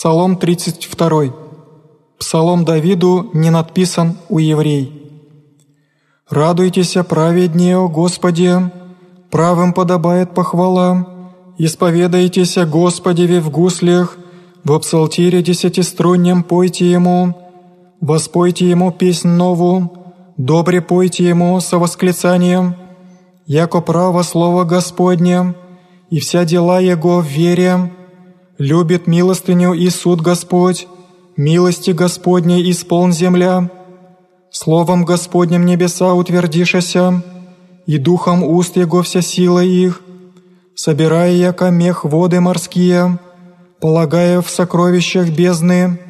Псалом 32. Псалом Давиду не надписан у еврей. «Радуйтесь, праведнее, о Господи, правым подобает похвала, исповедайтесь Господеве в гуслях, в псалтире десятиструннем пойте Ему, воспойте Ему песнь новую, добре пойте Ему со восклицанием, яко право слово Господне, и вся дела Его в вере, любит милостыню и суд Господь, милости Господней исполн земля, Словом Господним небеса утвердишася, и духом уст Его вся сила их, собирая яко мех воды морские, полагая в сокровищах бездны,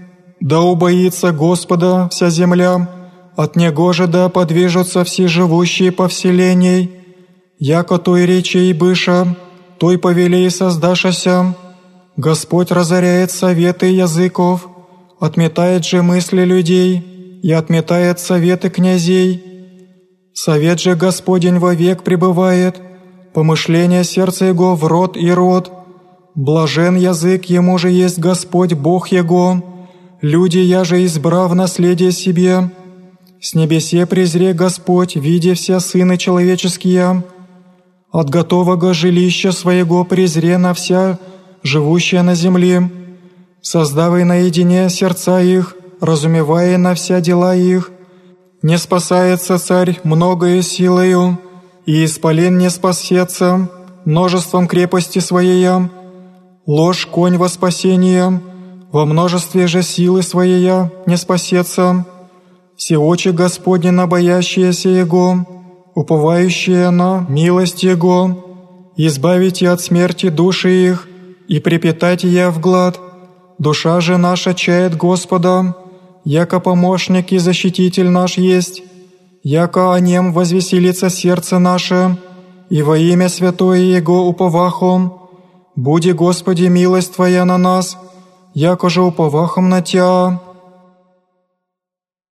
да убоится Господа вся земля, от Него же да подвижутся все живущие по вселенной, яко той речи и быша, той повелей создашася, Господь разоряет советы языков, отметает же мысли людей и отметает советы князей. Совет же Господень вовек пребывает, помышление сердца Его в рот и род. Блажен язык Ему же есть Господь Бог Его, люди я же избрав наследие себе. С небесе презре Господь, видя все сыны человеческие, от готового жилища своего презре на вся живущая на земле, создавай наедине сердца их, разумевая на вся дела их. Не спасается царь многое силою, и исполен не спасется множеством крепости своей. Ложь конь во спасение, во множестве же силы своей не спасется. Все очи Господни на боящиеся Его, уповающие на милость Его, избавите от смерти души их, и припитать я в глад. Душа же наша чает Господа, яко помощник и защититель наш есть, яко о нем возвеселится сердце наше, и во имя святое Его уповахом. Буди, Господи, милость Твоя на нас, яко же уповахом на Тя,